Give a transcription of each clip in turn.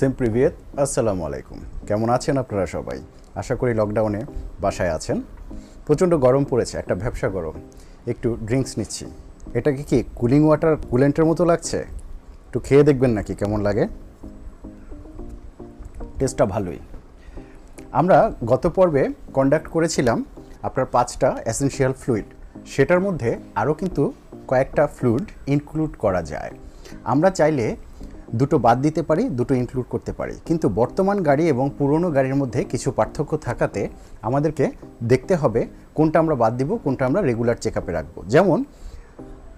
Same প্রিভিয়েত আসসালামু আলাইকুম। কেমন আছেন আপনারা সবাই? আশা করি লকডাউনে বাসায় আছেন। প্রচণ্ড গরম পড়েছে, একটা ব্যবসা গরম। একটু ড্রিঙ্কস নিচ্ছি। এটাকে কি কুলিং ওয়াটার কুলেন্টের মতো লাগছে? একটু খেয়ে দেখবেন নাকি, কেমন লাগে? টেস্টটা ভালোই। আমরা গত পর্বে কন্ডাক্ট করেছিলাম আপনার পাঁচটা এসেনশিয়াল ফ্লুইড সেটার মধ্যে আরও কিন্তু কয়েকটা ফ্লুইড ইনক্লুড করা যায়। আমরা চাইলে দুটো বাদ দিতে পারি, দুটো ইনক্লুড করতে পারি। কিন্তু বর্তমান গাড়ি এবং পুরনো গাড়ির মধ্যে কিছু পার্থক্য থাকাতে আমাদেরকে দেখতে হবে কোনটা আমরা বাদ দিব, কোনটা আমরা রেগুলার চেক আপে রাখব। যেমন,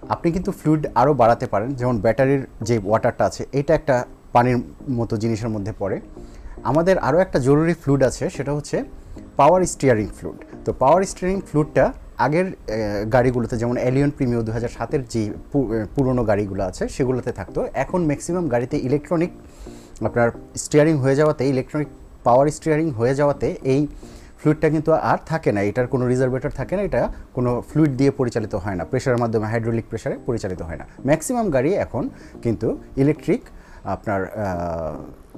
আপনি কিন্তু ফ্লুইড আরও বাড়াতে পারেন, যেমন ব্যাটারির যে ওয়াটারটা আছে, এটা একটা পানির মতো জিনিসের মধ্যে পড়ে। আমাদের আরও একটা জরুরি ফ্লুইড আছে, সেটা হচ্ছে পাওয়ার স্টিয়ারিং ফ্লুইড তো পাওয়ার স্টিয়ারিং ফ্লুইডটা আগের গাড়িগুলোতে, যেমন এলিয়ন প্রিমিও দু হাজার সাতের যে পুরনো গাড়িগুলো আছে, সেগুলোতে থাকতো। এখন ম্যাক্সিমাম গাড়িতে ইলেকট্রনিক আপনার স্টিয়ারিং হয়ে যাওয়াতে ইলেকট্রনিক পাওয়ার স্টিয়ারিং হয়ে যাওয়াতে, এই ফ্লুইডটা কিন্তু আর থাকে না। এটার কোনো রিজার্ভেটর থাকে না, এটা কোনো ফ্লুইড দিয়ে পরিচালিত হয় না। প্রেশারের মাধ্যমে হাইড্রোলিক প্রেশারে পরিচালিত হয় না। ম্যাক্সিমাম গাড়ি এখন কিন্তু ইলেকট্রিক আপনার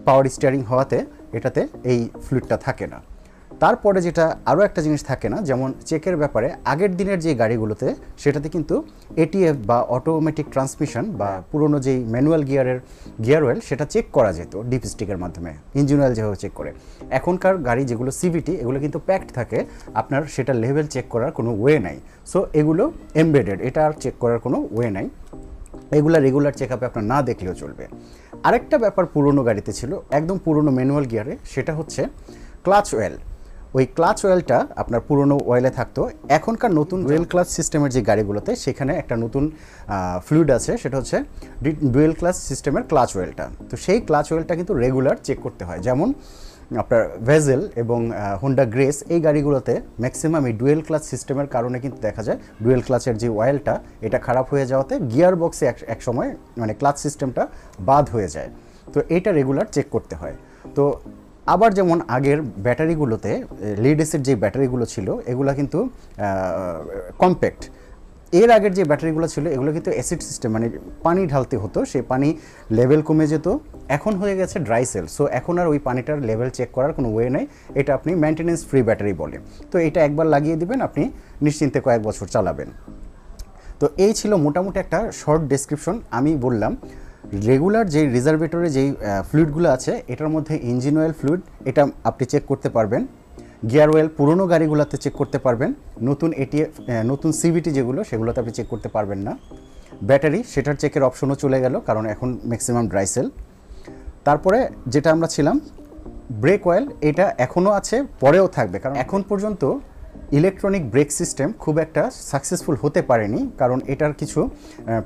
পাওয়ার স্টিয়ারিং হওয়াতে, এটাতে এই ফ্লুইডটা থাকে না। তারপরে যেটা আরও একটা জিনিস থাকে না, যেমন চেকের ব্যাপারে আগের দিনের যে গাড়িগুলোতে সেটাতে কিন্তু এটিএফ বা অটোমেটিক ট্রান্সমিশন বা পুরনো যেই ম্যানুয়াল গিয়ারের গিয়ার অয়েল সেটা চেক করা যেত ডিপ স্টিকের মাধ্যমে ইঞ্জিন অয়েল যেভাবে চেক করে। এখনকার গাড়ি যেগুলো সিভিটি এগুলো কিন্তু প্যাকড থাকে, আপনার সেটা লেভেল চেক করার কোনো ওয়ে নাই। সো এগুলো এমবেডেড এটা আর চেক করার কোনো ওয়ে নাই। এগুলা রেগুলার চেক আপে আপনার না দেখলেও চলবে। আরেকটা ব্যাপার পুরনো গাড়িতে ছিল, একদম পুরনো ম্যানুয়াল গিয়ারে সেটা হচ্ছে ক্লাচ অয়েল ওই ক্লাচ ওয়েলটা আপনার পুরনো অয়েলে থাকতো। এখনকার নতুন ডুয়েল ক্লাচ সিস্টেমের যে গাড়িগুলোতে সেখানে একটা নতুন ফ্লুইড আছে সেটা হচ্ছে ডুয়েল ক্লাচ সিস্টেমের ক্লাচ ওয়েলটা তো সেই ক্লাচ ওয়েলটা কিন্তু রেগুলার চেক করতে হয়। যেমন আপনার ভেজেল এবং হোন্ডা গ্রেস এই গাড়িগুলোতে ম্যাক্সিমাম এই ডুয়েল ক্লাচ সিস্টেমের কারণে কিন্তু দেখা যায় ডুয়েল ক্লাচের যে অয়েলটা এটা খারাপ হয়ে যাওয়াতে গিয়ার বক্সে এক এক সময় মানে ক্লাচ সিস্টেমটা বাদ হয়ে যায়। তো এটা রেগুলার চেক করতে হয়। তো আবার যেমন আগের ব্যাটারিগুলোতে লিড এসিড যে ব্যাটারিগুলো ছিল, এগুলো কিন্তু কম্প্যাক্ট এর আগের যে ব্যাটারিগুলো ছিল, এগুলো কিন্তু অ্যাসিড সিস্টেম মানে পানি ঢালতে হতো, সে পানি লেভেল কমে যেত। এখন হয়ে গেছে ড্রাই সেল সো এখন আর ওই পানিটার লেভেল চেক করার কোনো ওয়ে নেই। এটা আপনি মেনটেনেন্স ফ্রি ব্যাটারি বলে। তো এটা একবার লাগিয়ে দিবেন, আপনি নিশ্চিন্তে কয়েক বছর চালাবেন। তো এই ছিল মোটামুটি একটা শর্ট ডেসক্রিপশন আমি বললাম রেগুলার যেই রিজার্ভেটরে যেই ফ্লুইডগুলো আছে, এটার মধ্যে ইঞ্জিন অয়েল ফ্লুইড, এটা আপনি চেক করতে পারবেন। গিয়ার অয়েল, পুরনো গাড়িগুলোতে চেক করতে পারবেন। নতুন এটিএফ নতুন সিভিটি যেগুলো, সেগুলোতে আপনি চেক করতে পারবেন না। ব্যাটারি, সেটার চেকের অপশনও চলে গেল, কারণ এখন ম্যাক্সিমাম ড্রাই সেল তারপরে যেটা আমরা ছিলাম ব্রেক অয়েল এটা এখনও আছে, পরেও থাকবে। কারণ এখন পর্যন্ত ইলেকট্রনিক ব্রেক সিস্টেম খুব একটা সাকসেসফুল হতে পারেনি, কারণ এটার কিছু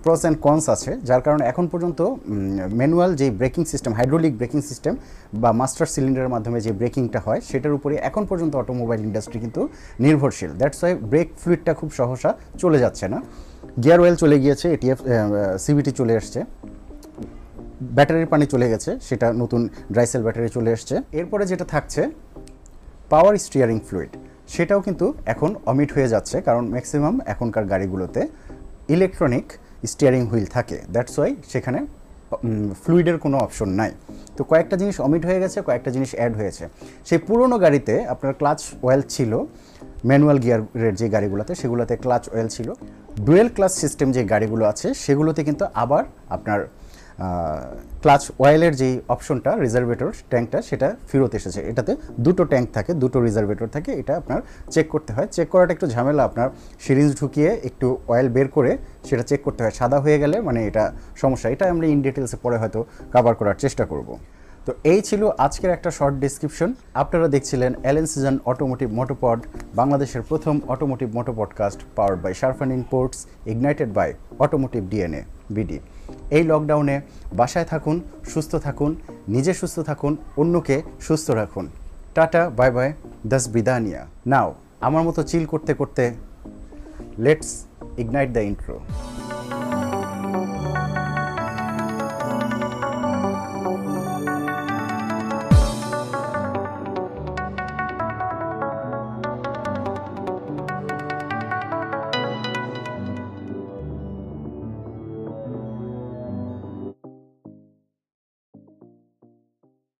প্রস অ্যান্ড কনস আছে। যার কারণে এখন পর্যন্ত ম্যানুয়াল যে braking system hydraulic braking system বা মাস্টার সিলিন্ডারের মাধ্যমে যে ব্রেকিংটা হয়, সেটার উপরে এখন পর্যন্ত অটোমোবাইল ইন্ডাস্ট্রি কিন্তু নির্ভরশীল। দ্যাটস ওয়াই ব্রেক ফ্লুইডটা খুব সহসা চলে যাচ্ছে না। গিয়ার অয়েল চলে গিয়েছে এটিএফ সিবিটি চলে এসছে। ব্যাটারির পানি চলে গেছে, সেটা নতুন ড্রাইসেল ব্যাটারি চলে এসছে। এরপরে যেটা থাকছে পাওয়ার স্টিয়ারিং ফ্লুইড সেটাও কিন্তু এখন অমিট হয়ে যাচ্ছে, কারণ ম্যাক্সিমাম এখনকার গাড়িগুলোতে ইলেকট্রনিক স্টিয়ারিং হুইল থাকে। দ্যাটস ওয়াই সেখানে ফ্লুইডের কোনো অপশন নাই। তো কয়েকটা জিনিস অমিট হয়ে গেছে, কয়েকটা জিনিস অ্যাড হয়েছে। সেই পুরনো গাড়িতে আপনার ক্লাচ অয়েল ছিল ম্যানুয়াল গিয়ারের যে গাড়িগুলোতে, সেগুলোতে ক্লাচ অয়েল ছিল। ডুয়েল ক্লাচ সিস্টেম যে গাড়িগুলো আছে, সেগুলোতে কিন্তু আবার আপনার ক্লাচ অয়েলের যেই অপশনটা, রিজার্ভেটর ট্যাঙ্কটা, সেটা ফেরত এসেছে। এটাতে দুটো ট্যাঙ্ক থাকে, দুটো রিজার্ভেটর থাকে, এটা আপনার চেক করতে হয়। চেক করাটা একটু ঝামেলা, আপনার সিরিঞ্জ ঢুকিয়ে একটু অয়েল বের করে সেটা চেক করতে হয়। সাদা হয়ে গেলে মানে এটা সমস্যা। এটা আমরা ইন ডিটেলসে পরে হয়তো কাভার করার চেষ্টা করব। তো এই ছিল আজকের একটা শর্ট ডিসক্রিপশন আপনারা দেখছিলেন অ্যালেন সিজন অটোমোটিভ মোটোপড বাংলাদেশের প্রথম automotive moto podcast powered by Sharfan imports ignited by automotive DNA BD এই লকডাউনে বাসায় থাকুন, সুস্থ থাকুন, নিজে সুস্থ থাকুন, অন্যকে সুস্থ রাখুন। টাটা বাই বাই দাস বিদানিয়া নাও আমার মতো চিল করতে করতে লেটস ইগনাইট দ্য ইন্ট্রো